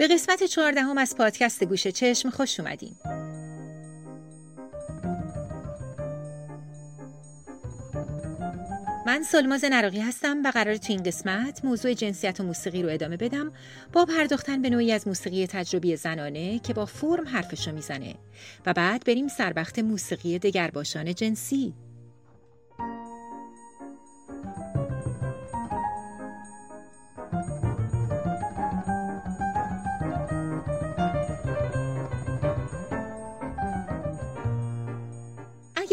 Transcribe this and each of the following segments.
به قسمت چهاردهم از پادکست گوش چشم خوش اومدین. من سلماز نراقی هستم و قرار تو این قسمت موضوع جنسیت و موسیقی رو ادامه بدم با پرداختن به نوعی از موسیقی تجربی زنانه که با فرم حرفشو می‌زنه و بعد بریم سربخت موسیقی دگرباشان جنسی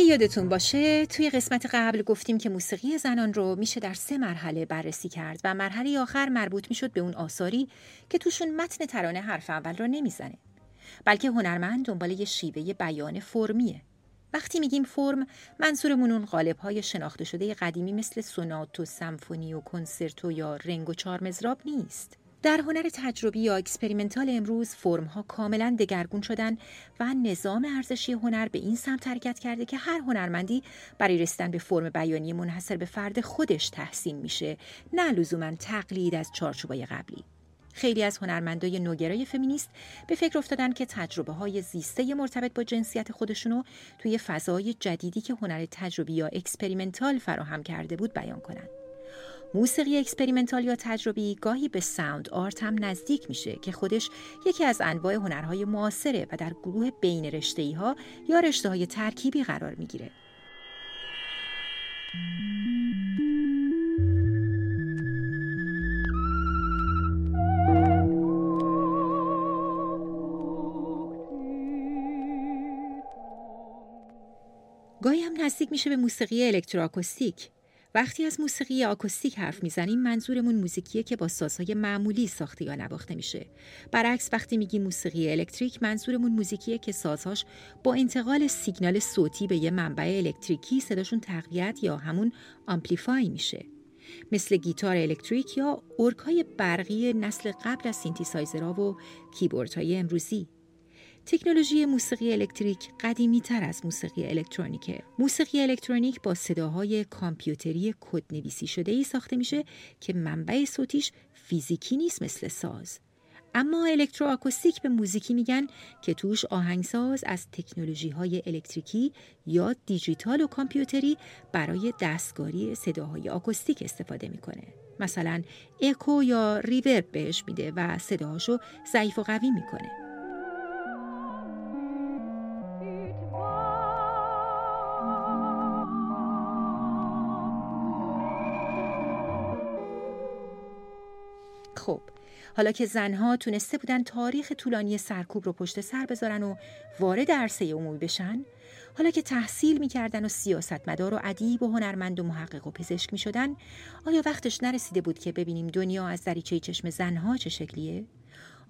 یادتون باشه توی قسمت قبل گفتیم که موسیقی زنان رو میشه در سه مرحله بررسی کرد و مرحله آخر مربوط می‌شد به اون آثاری که توشون متن ترانه حرف اول رو نمی‌زنه. بلکه هنرمند دنبال یه شیوه بیان فرمیه. وقتی میگیم فرم منظورمون اون قالب های شناخته شده قدیمی مثل سونات و سمفونی و کنسرتو یا رنگ و چهارمضراب نیست. در هنر تجربی یا experimental امروز ها کاملا دگرگون شدن و نظام ارزشی هنر به این سمت حرکت کرده که هر هنرمندی برای رسیدن به فرم بیانی منحصر به فرد خودش تحسین میشه نه لزوما تقلید از چارچوبای قبلی خیلی از هنرمندای نوگرای فمینیست به فکر افتادن که تجربه های زیسته مرتبط با جنسیت خودشونو توی فضای جدیدی که هنر تجربی یا experimental فراهم کرده بود بیان کنند. موسیقی experimental یا تجربی گاهی به sound art هم نزدیک میشه که خودش یکی از انواع هنرهای معاصره و در گروه بین رشته ها یا رشته های ترکیبی قرار می‌گیره. گاهی هم نزدیک میشه به موسیقی الکتروآکوستیک وقتی از موسیقی آکوستیک حرف می‌زنیم منظورمون موزیکیه که با سازهای معمولی ساخته یا نواخته میشه. برعکس وقتی میگیم موسیقی الکتریک منظورمون موزیکیه که سازهاش با انتقال سیگنال صوتی به یه منبع الکتریکی صداشون تقویت یا همون amplify میشه. مثل گیتار الکتریک یا ارکای برقی نسل قبل از سینتیسایزرها و کیبوردهای امروزی. تکنولوژی موسیقی الکتریک قدیمی تر از موسیقی الکترونیکه. موسیقی الکترونیک با صداهای کامپیوتری کدنویسی شده ای ساخته میشه که منبع صوتیش فیزیکی نیست مثل ساز. اما الکتروآکوستیک به موزیکی میگن که توش آهنگساز از تکنولوژی های الکتریکی یا دیجیتال و کامپیوتری برای دستگاری صداهای آکوستیک استفاده می‌کنه. مثلا اکو یا ریورب بهش میده و صداهاشو ضعیف و قوی می‌کنه. خب حالا که زنها تونسته بودن تاریخ طولانی سرکوب رو پشت سر بذارن و وارد عرصه عمومی بشن حالا که تحصیل می‌کردن و سیاستمدار و ادیب و هنرمند و محقق و پزشک می‌شدن آیا وقتش نرسیده بود که ببینیم دنیا از دریچه چشم زنها چه شکلیه؟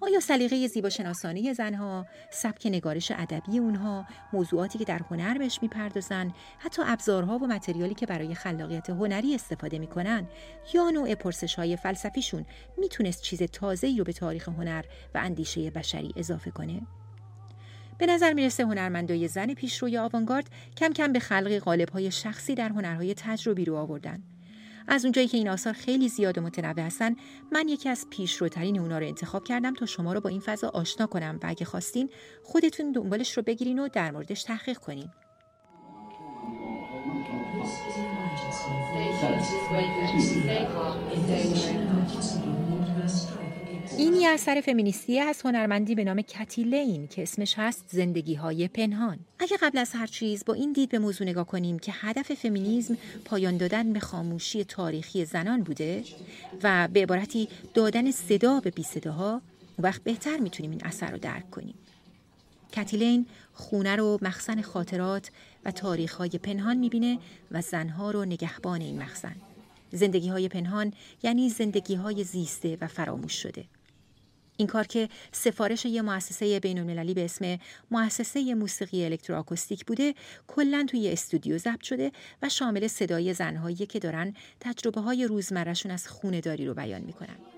آیا سلیقه زیباشناسانه زنها، سبک نگارش ادبی اونها، موضوعاتی که در هنر بهش می‌پردازن، حتی ابزارها و متریالی که برای خلاقیت هنری استفاده می‌کنن یا نوع پرسش های فلسفیشون می‌تونست چیز تازه‌ای رو به تاریخ هنر و اندیشه بشری اضافه کنه؟ به نظر می‌رسه هنرمندای زن پیشروی آوانگارد کم کم به خلق قالب‌های شخصی در هنرهای تجربی رو آوردن. از اونجایی که این آثار خیلی زیاد و متنوع هستن من یکی از پیشروترین اونا رو انتخاب کردم تا شما رو با این فضا آشنا کنم و اگه خواستین خودتون دنبالش رو بگیرین و در موردش تحقیق کنین. این یه اثر فمینیستی از هنرمندی به نام کتی لین که اسمش هست زندگی های پنهان. اگه قبل از هر چیز با این دید به موضوع نگاه کنیم که هدف فمینیزم پایان دادن به خاموشی تاریخی زنان بوده و به عبارتی دادن صدا به بی صداها وقت بهتر می‌تونیم این اثر رو درک کنیم. کتیلین خونه رو مخزن خاطرات و تاریخ های پنهان می‌بینه و زنها رو نگهبان این مخزن. زندگی های پنهان یعنی زندگی های زیسته و فراموش شده. این کار که سفارش یه مؤسسه بین المللی به اسم مؤسسه موسیقی الکتروآکوستیک بوده کلا توی استودیو ضبط شده و شامل صدای زنهایی که دارن تجربه های روزمرهشون از خونه داری رو بیان می‌کنن.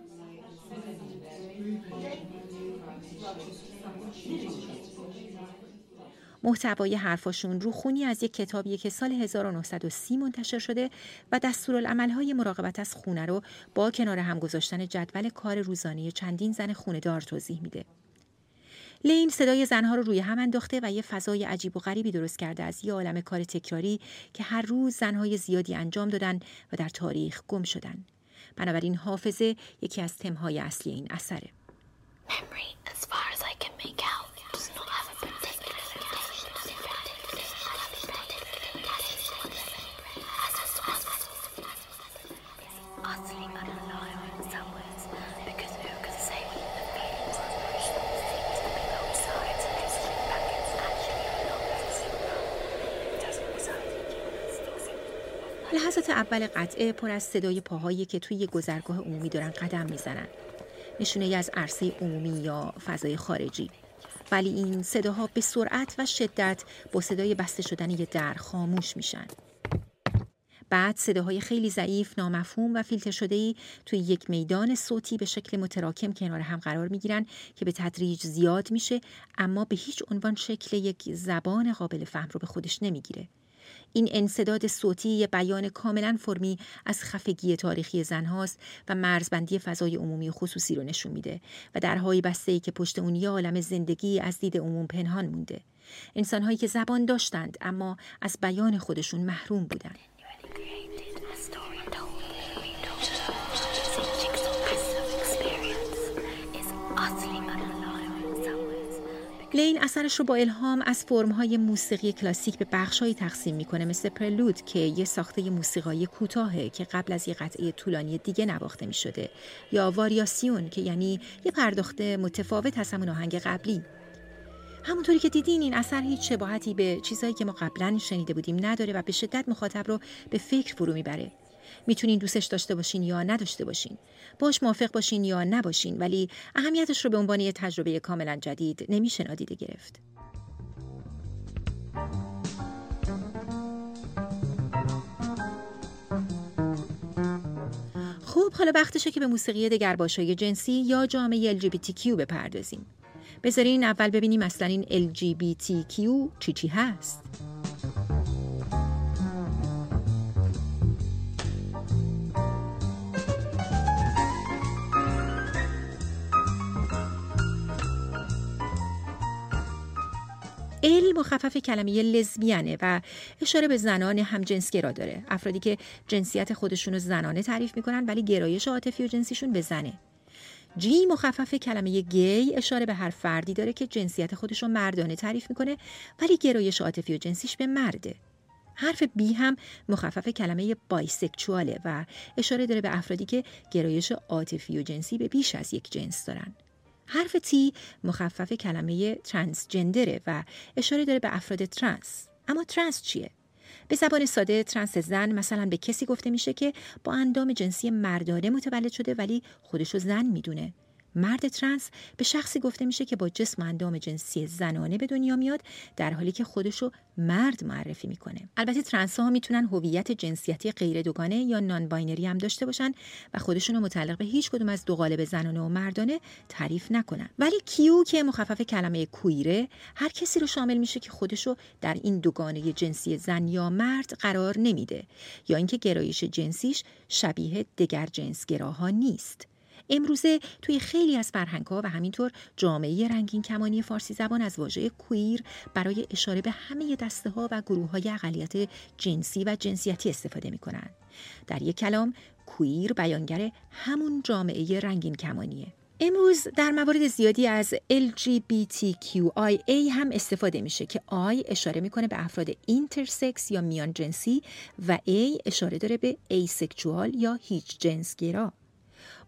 محتوای حرفاشون روخونی از یک کتابیه که سال 1930 منتشر شده و دستورالعملهای مراقبت از خونه رو با کنار هم گذاشتن جدول کار روزانه چندین زن خونه دار توضیح میده. لین صدای زنها رو روی هم انداخته و یه فضای عجیب و غریبی درست کرده از یه عالم کار تکراری که هر روز زنهای زیادی انجام دادن و در تاریخ گم شدن. بنابراین حافظه یکی از تمهای اصلی این اثره. لحظات اول قطعه پر از صدای پاهایی که توی گذرگاه عمومی دارن قدم می‌زنن. نشونه از عرصه عمومی یا فضای خارجی. ولی این صداها به سرعت و شدت با صدای بسته شدن یه در خاموش میشن. بعد صداهای خیلی ضعیف، نامفهوم و فیلتر شده ای توی یک میدان صوتی به شکل متراکم کنار هم قرار می گیرن که به تدریج زیاد میشه اما به هیچ عنوان شکل یک زبان قابل فهم رو به خودش نمی‌گیره. این انصداد صوتی یه بیان کاملا فرمی از خفگی تاریخی زن هاست و مرزبندی فضای عمومی و خصوصی رو نشون میده و درهای بسته ای که پشت اون یه عالم زندگی از دید عموم پنهان مونده. انسانهایی که زبان داشتند اما از بیان خودشون محروم بودند. لین اثرش رو با الهام از فرمهای موسیقی کلاسیک به بخشهایی تقسیم می‌کنه. مثل پرلود که یه ساخته موسیقایی کوتاهه که قبل از یه قطعه طولانی دیگه نواخته می شده یا واریاسیون که یعنی یه پرداخته متفاوت از همون آهنگ قبلی. همونطوری که دیدین این اثر هیچ شباهتی به چیزهایی که ما قبلا شنیده بودیم نداره و به شدت مخاطب رو به فکر فرو می‌بره. می‌تونین دوستش داشته باشین یا نداشته باشین. باش موافق باشین یا نباشین ولی اهمیتش رو به عنوان یه تجربه کاملا جدید نمیشه نادیده گرفت. خوب حالا وقتشه که به موسیقی دگرباشای جنسی یا جامعه LGBTQ بپردازیم. بذارین اول ببینیم اصلا این LGBTQ چی چی هست. ال مخفف کلمه لزبیانه و اشاره به زنان همجنسگرا داره. افرادی که جنسیت خودشون رو زنانه تعریف می‌کنن ولی گرایش عاطفی و جنسیشون به زنه. جی مخفف کلمه گی اشاره به هر فردی داره که جنسیت خودش رو مردانه تعریف می‌کنه ولی گرایش عاطفی و جنسیش به مرده. حرف بی هم مخفف کلمه بایسکچواله و اشاره داره به افرادی که گرایش عاطفی و جنسی به بیش از یک جنس دارن. حرف T مخفف کلمه transgender ه و اشاره داره به افراد ترنس اما ترنس چیه؟ به زبان ساده ترنس زن مثلا به کسی گفته میشه که با اندام جنسی مردانه متولد شده ولی خودشو زن می‌دونه. مرد ترنس به شخصی گفته میشه که با جسم و اندام جنسی زنانه به دنیا میاد در حالی که خودشو مرد معرفی می‌کنه. البته ترنس ها می‌تونن هویت جنسیتی غیر دوگانه یا non-binary هم داشته باشن و خودشون رو متعلق به هیچ کدوم از دو قالب زنانه و مردانه تعریف نکنن. ولی کیو که مخفف کلمه کویره هر کسی رو شامل میشه که خودشو در این دوگانه جنسی زن یا مرد قرار نمیده یا اینکه گرایش جنسیش شبیه دگر جنسگراها نیست. امروزه توی خیلی از فرهنگها و همینطور جامعه رنگین کمانی فارسی زبان از واژه کویر برای اشاره به همه دسته ها و گروه های اقلیت جنسی و جنسیتی استفاده می کنند. در یک کلام queer بیانگر همون جامعه رنگین کمانیه. امروز در موارد زیادی از LGBTQIA هم استفاده میشه که I اشاره می‌کنه به افراد intersex یا میان جنسی و A اشاره داره به asexual یا هیچ جنسگرا.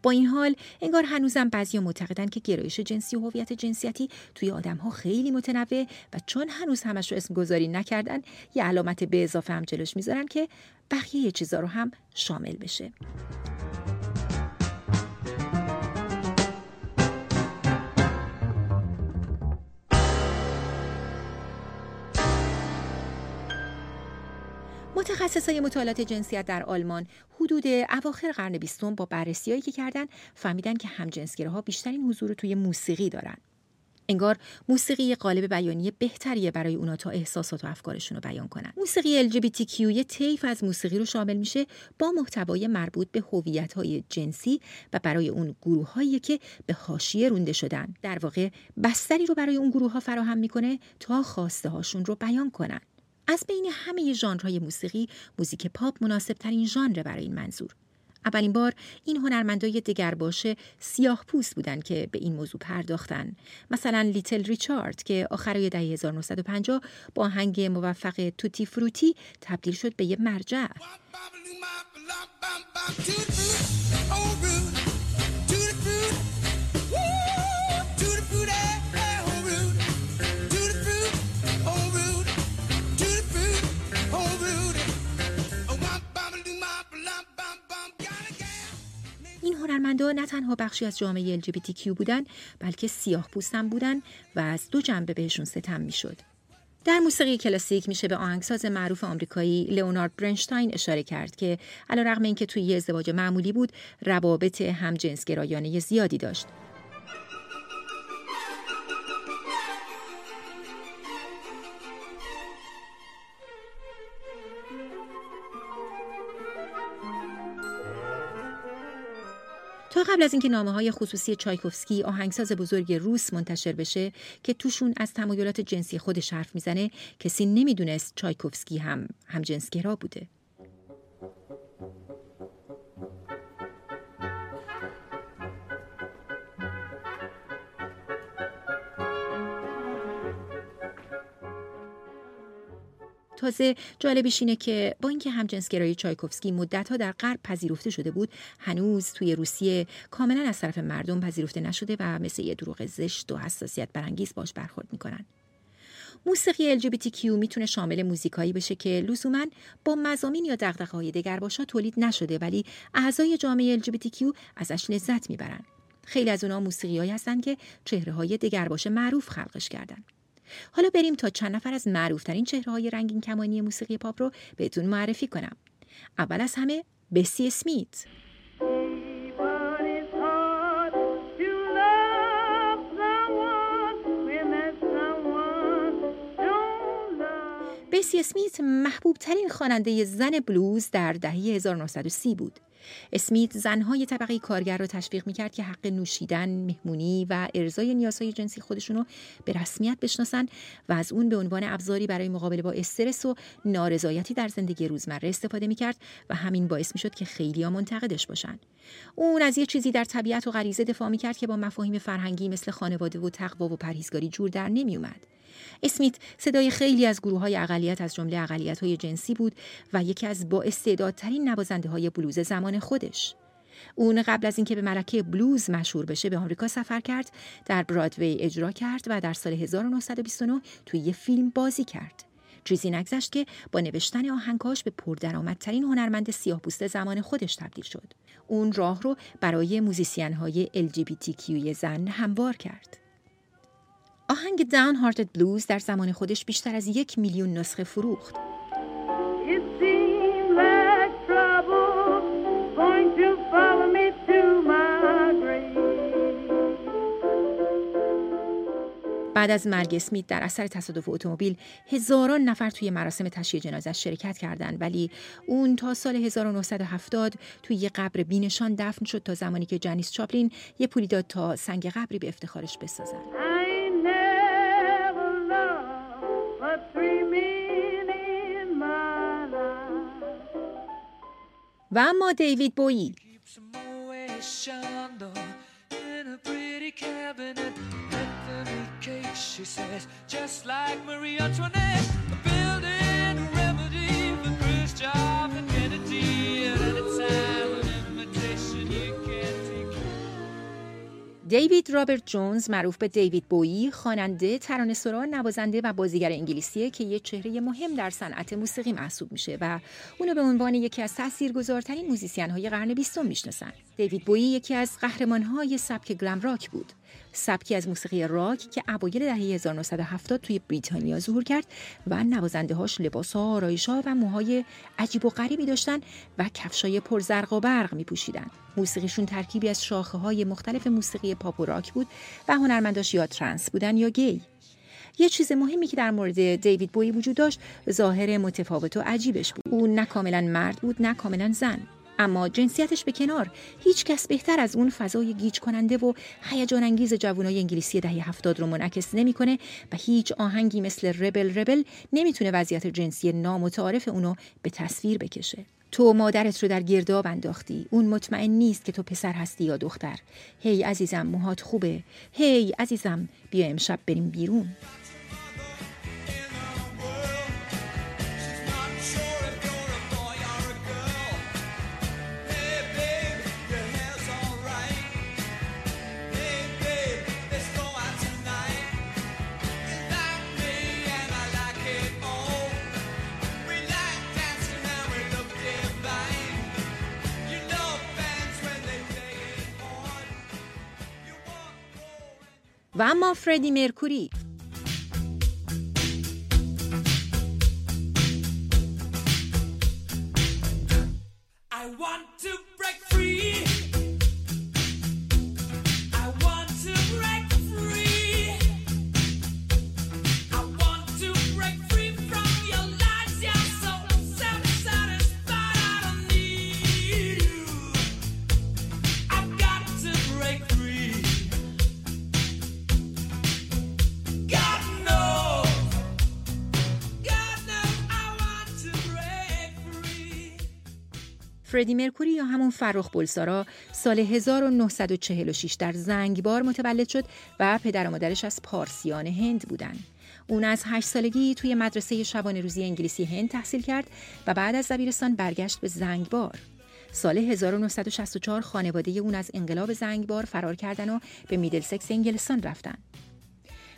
با این حال انگار هنوزم بعضی معتقدن که گرایش جنسی و هویت جنسیتی توی آدم ها خیلی متنوع و چون هنوز همش رو اسم گذاری نکردن یه علامت به اضافه هم جلوش می‌ذارن که بقیه چیزا رو هم شامل بشه. های مطالعات جنسیت در آلمان حدود اواخر قرن بیستم با بررسیهایی که کردن فهمیدن که همجنسگراها بیشترین حضور رو توی موسیقی دارن. انگار موسیقی قالب بیانی بهتریه برای اونا تا احساسات و افکارشون رو بیان کنن. موسیقی LGBTQ یه طیف از موسیقی رو شامل میشه با محتوای مربوط به هویت‌های جنسی و برای اون گروه‌هایی که به حاشیه رونده شدن. در واقع بستری رو برای اون گروه ها فراهم می‌کنه تا خواسته هاشون رو بیان کنن. از بین همه ژانرهای موسیقی موزیک پاپ مناسب ترین ژانر برای این منظور. اولین بار این هنرمندای دگرباشه سیاه پوست بودن که به این موضوع پرداختن. مثلا لیتل ریچارد که آخرای دهه 1950 با آهنگ موفق توتی فروتی تبدیل شد به یه مرجع. هنرمندا نه تنها بخشی از جامعه LGBTQ بودن بلکه سیاه پوستم بودن و از دو جنبه بهشون ستم می‌شد. در موسیقی کلاسیک میشه به آهنگساز معروف آمریکایی لئونارد برنشتاین اشاره کرد که علیرغم اینکه توی یه ازدواج معمولی بود روابط همجنسگرایانه زیادی داشت تا قبل از اینکه نامه های خصوصی چایکوفسکی آهنگساز بزرگ روس منتشر بشه که توشون از تمایلات جنسی خودش حرف می‌زنه کسی نمی‌دونست چایکوفسکی هم همجنسگرا بوده. تازه جالبش اینه که با اینکه همجنسگرایی چایکوفسکی مدتها در غرب پذیرفته شده بود هنوز توی روسیه کاملا از طرف مردم پذیرفته نشده و مثل یه دروغ زشت و حساسیت برانگیز باش برخورد می‌کنن موسیقی LGBTQ می‌تونه شامل موزیکایی بشه که لزوما با مزامین یا دغدغه‌های دگرباشا تولید نشده ولی اعضای جامعه LGBTQ ازش لذت می‌برن. خیلی از اونا موسیقیایی هستن که چهره های دگرباش معروف خلقش کردن. حالا بریم تا چند نفر از معروفترین چهره های رنگین کمانی موسیقی پاپ رو بهتون معرفی کنم. اول از همه بسی اسمیت. بیسی اسمیت محبوب ترین خواننده زن بلوز در دهه 1930 بود. اسمیت زنهای طبقه کارگر را تشویق می‌کرد که حق نوشیدن، مهمونی و ارزای نیازهای جنسی خودشون رو به رسمیت بشناسن و از اون به عنوان ابزاری برای مقابله با استرس و نارضایتی در زندگی روزمره استفاده می‌کرد و همین باعث می‌شد که خیلی ها منتقدش باشن. اون از یه چیزی در طبیعت و غریزه دفاع می‌کرد که با مفاهیم فرهنگی مثل خانواده و تقوا و پرهیزگاری جور در نمیومد. اسمیت صدای خیلی از گروه های اقلیت از جمله اقلیت های جنسی بود و یکی از با استعدادترین نوازنده های بلوز زمان خودش. اون قبل از اینکه به ملکه بلوز مشهور بشه به آمریکا سفر کرد، در برادوی اجرا کرد و در سال 1929 توی یه فیلم بازی کرد. چیزی نگذشت که با نوشتن آهنگاش به پردرآمدترین هنرمند سیاهپوست زمان خودش تبدیل شد. اون راه رو برای موزیسین های LGBTQ زن هموار کرد. آهنگ داون هارتد بلوز در زمان خودش بیشتر از یک میلیون نسخه فروخت. بعد از مرگ اسمیت در اثر تصادف اتومبیل هزاران نفر توی مراسم تشییع جنازه شرکت کردند ولی اون تا سال 1970 توی یه قبر بینشان دفن شد تا زمانی که جنیس چاپلین یه پولی داد تا سنگ قبری به افتخارش بسازن. و اما دیوید بویی. دیوید رابرت جونز معروف به دیوید بویی خواننده ترانه‌سرا نوازنده و بازیگر انگلیسیه که یه چهره مهم در صنعت موسیقی محسوب میشه و اونو به عنوان یکی از تاثیرگذارترین موزیسین های قرن بیستم می‌شناسن. دیوید بویی یکی از قهرمانهای سبک glam rock بود. سبکی از موسیقی راک که اوایل دهه 1970 توی بریتانیا ظهور کرد و نوازنده هاش لباس ها، آرایش ها و موهای عجیب و غریبی داشتن و کفشای پرزرق و برق می پوشیدن. موسیقیشون ترکیبی از شاخه های مختلف موسیقی پاپ و راک بود و هنرمنداش یا ترنس بودن یا گی. یه چیز مهمی که در مورد دیوید بوی وجود داشت ظاهر متفاوت و عجیبش بود او نه کاملا مرد بود نه کاملا زن اما جنسیتش به کنار. هیچ کس بهتر از اون فضای گیج کننده و هیجان انگیز جوانای انگلیسی دهه هفتاد رو منعکس نمی‌کنه و هیچ آهنگی مثل Rebel Rebel نمی‌تونه وضعیت جنسی نامتعارف اونو به تصویر بکشه. تو مادرت رو در گرداب انداختی. اون مطمئن نیست که تو پسر هستی یا دختر. هی عزیزم موهات خوبه. هی عزیزم بیا امشب بریم بیرون. و اما فردی مرکوری. فردی مرکوری یا همون فرخ بلسارا سال 1946 در زنگبار متولد شد و پدر و مادرش از پارسیان هند بودن. اون از هشت سالگی توی مدرسه شبانه روزی انگلیسی هند تحصیل کرد و بعد از دبیرستان برگشت به زنگبار. سال 1964 خانواده اون از انقلاب زنگبار فرار کردن و به میدلسکس انگلستان رفتن.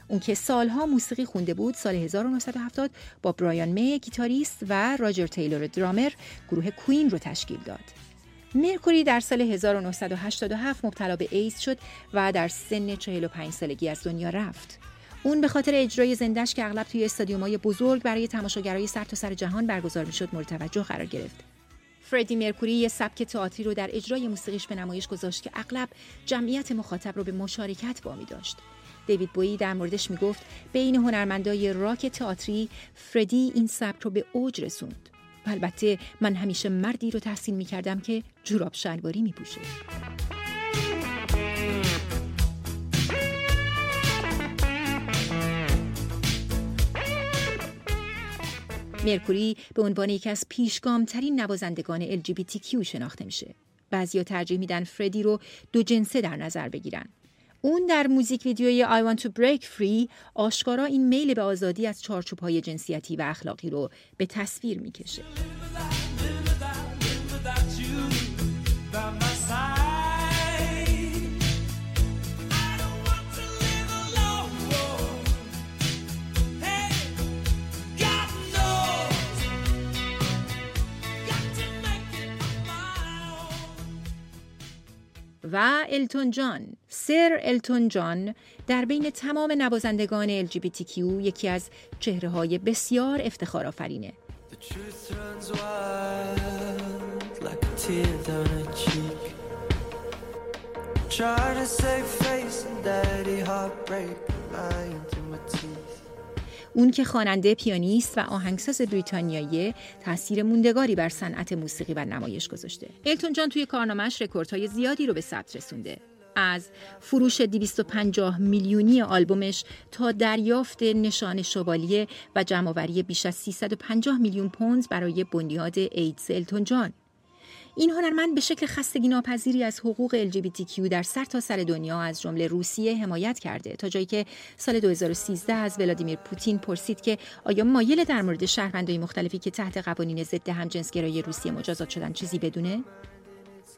اون که سالها موسیقی خونده بود سال 1970 با برایان می گیتاریست و راجر تیلور درامر گروه Queen رو تشکیل داد. مرکوری در سال 1987 مبتلا به ایدز شد و در سن 45 سالگی از دنیا رفت. اون به خاطر اجرای زندش که اغلب توی استادیوم‌های بزرگ برای تماشاگرای سر تا سر جهان برگزار می‌شد مورد توجه قرار گرفت. فردی مرکوری یه سبک تئاتری رو در اجرای موسیقیش به نمایش گذاشت که اغلب جمعیت مخاطب رو به مشارکت وامی داشت. دیوید بویی در موردش می‌گفت بین هنرمندای راک تئاتری فردی این سبک رو به اوج رسوند البته من همیشه مردی رو تحسین می‌کردم که جوراب شلواری میپوشه مرکوری به عنوان یکی از پیشگامترین نوازندگان LGBTQ شناخته میشه. بعضیا ترجیح میدن فردی رو دو جنسه در نظر بگیرن. اون در موزیک ویدیوی I Want to Break Free آشکارا این میل به آزادی از های جنسیتی و اخلاقی رو به تصویر می‌کشه. و التون جان. سر التون جان در بین تمام نوازندگان LGBTQ یکی از چهره های بسیار افتخار آفرینه اون که خواننده پیانیست و آهنگساز بریتانیایی تاثیر موندگاری بر صنعت موسیقی و نمایش گذاشته. التون جان توی کارنامه‌اش رکوردهای زیادی رو به ثبت رسونده. از فروش 250 میلیونی آلبومش تا دریافت نشان شوالیه و جمعآوری بیش از 350 میلیون پوند برای بنیاد ایدز التون جان. این هنرمند به شکل خستگی ناپذیری از حقوق LGBTQ در سر تا سر دنیا از جمله روسیه حمایت کرده. تا جایی که سال 2013 از ولادیمیر پوتین پرسید که آیا مایل در مورد شهروندان مختلفی که تحت قوانین ضد همجنسگرایی روسیه مجازات شدن چیزی بدونه؟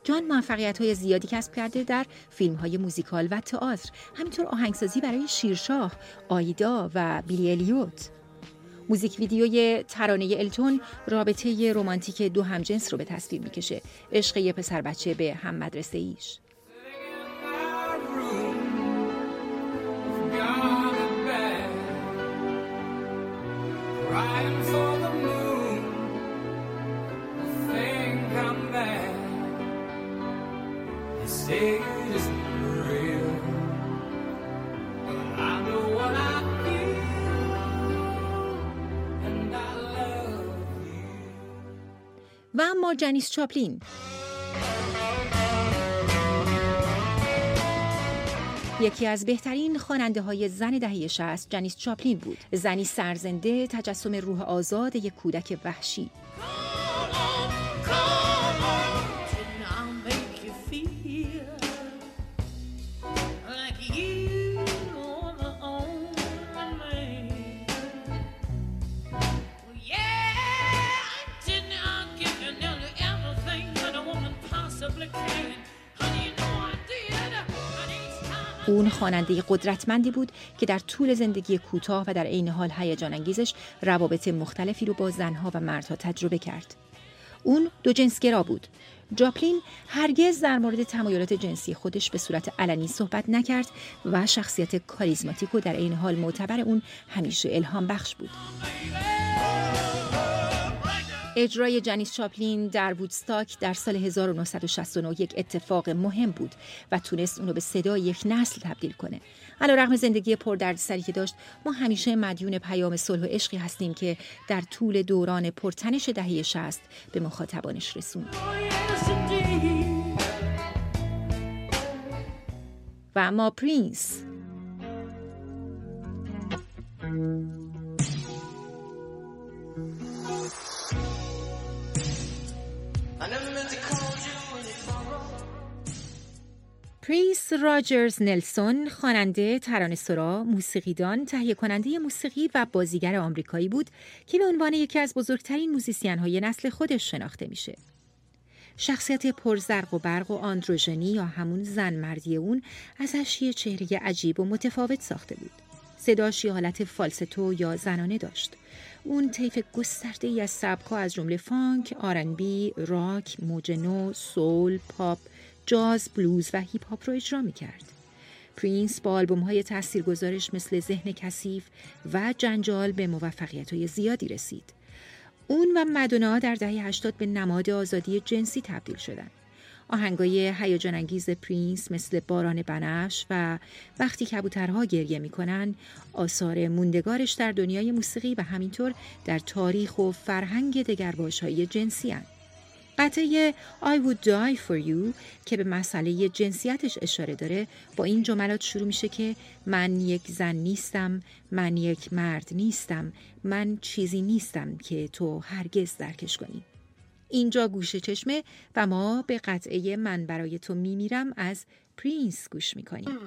جان موفقیت های زیادی کسب کرده در فیلم های موزیکال و تئاتر. همینطور آهنگسازی برای شیرشاه، آیدا و بیلی الیوت. موزیک ویدیوی ترانه التون رابطه رمانتیک دو همجنس رو به تصویر می‌کشه. عشق یه پسر بچه به هم مدرسه ایش I'm so جنیس چاپلین. یکی از بهترین خواننده های زن دهه 60 جنیس چاپلین بود. زنی سرزنده تجسم روح آزاد یک کودک وحشی. اون خواننده قدرتمندی بود که در طول زندگی کوتاه و در عین حال هیجان انگیزش روابط مختلفی رو با زنها و مردها تجربه کرد. اون دو جنسگرا بود. جاپلین هرگز در مورد تمایلات جنسی خودش به صورت علنی صحبت نکرد و شخصیت کاریزماتیک و در عین حال معتبر اون همیشه الهام بخش بود. اجرای جنیس چاپلین در وودستاک در سال 1969 یک اتفاق مهم بود و تونست اونو به صدای یک نسل تبدیل کنه. علا رغم زندگی پردردسری که داشت ما همیشه مدیون پیام صلح و عشقی هستیم که در طول دوران پرتنش دهه شست به مخاطبانش رسوند. و اما پرینس پرینس راجرز نلسون خواننده، ترانه‌سرا، موسیقیدان، تهیه کننده موسیقی و بازیگر آمریکایی بود که به عنوان یکی از بزرگترین موزیسین های نسل خودش شناخته میشه. شخصیت پرزرق و برق و androgyny یا همون زن مردی اون ازش یه چهره عجیب و متفاوت ساخته بود. صداش یه حالت falsetto یا زنانه داشت. اون طیف گسترده ای از سبک‌ها از جمله فانک، R&B، راک، موج نو، سول، پاپ، جاز، بلوز و هیپ هاپ رو اجرا می کرد. پرینس با آلبوم های تاثیرگذارش مثل ذهن کثیف و جنجال به موفقیت های زیادی رسید. اون و مدونا در دهه 80 به نماد آزادی جنسی تبدیل شدند. آهنگای هیجان انگیز پرینس مثل باران بنفش و وقتی کبوترها گریه می‌کنن آثار موندگارش در دنیای موسیقی و همینطور در تاریخ و فرهنگ دگرباش های جنسی هن. قطعه I would die for you که به مسئله جنسیتش اشاره داره. با این جملات شروع میشه که من یک زن نیستم من یک مرد نیستم من چیزی نیستم که تو هرگز درکش کنی. اینجا گوشه چشمه و ما به قطعه من برای تو میمیرم از پرینس گوش می‌کنیم.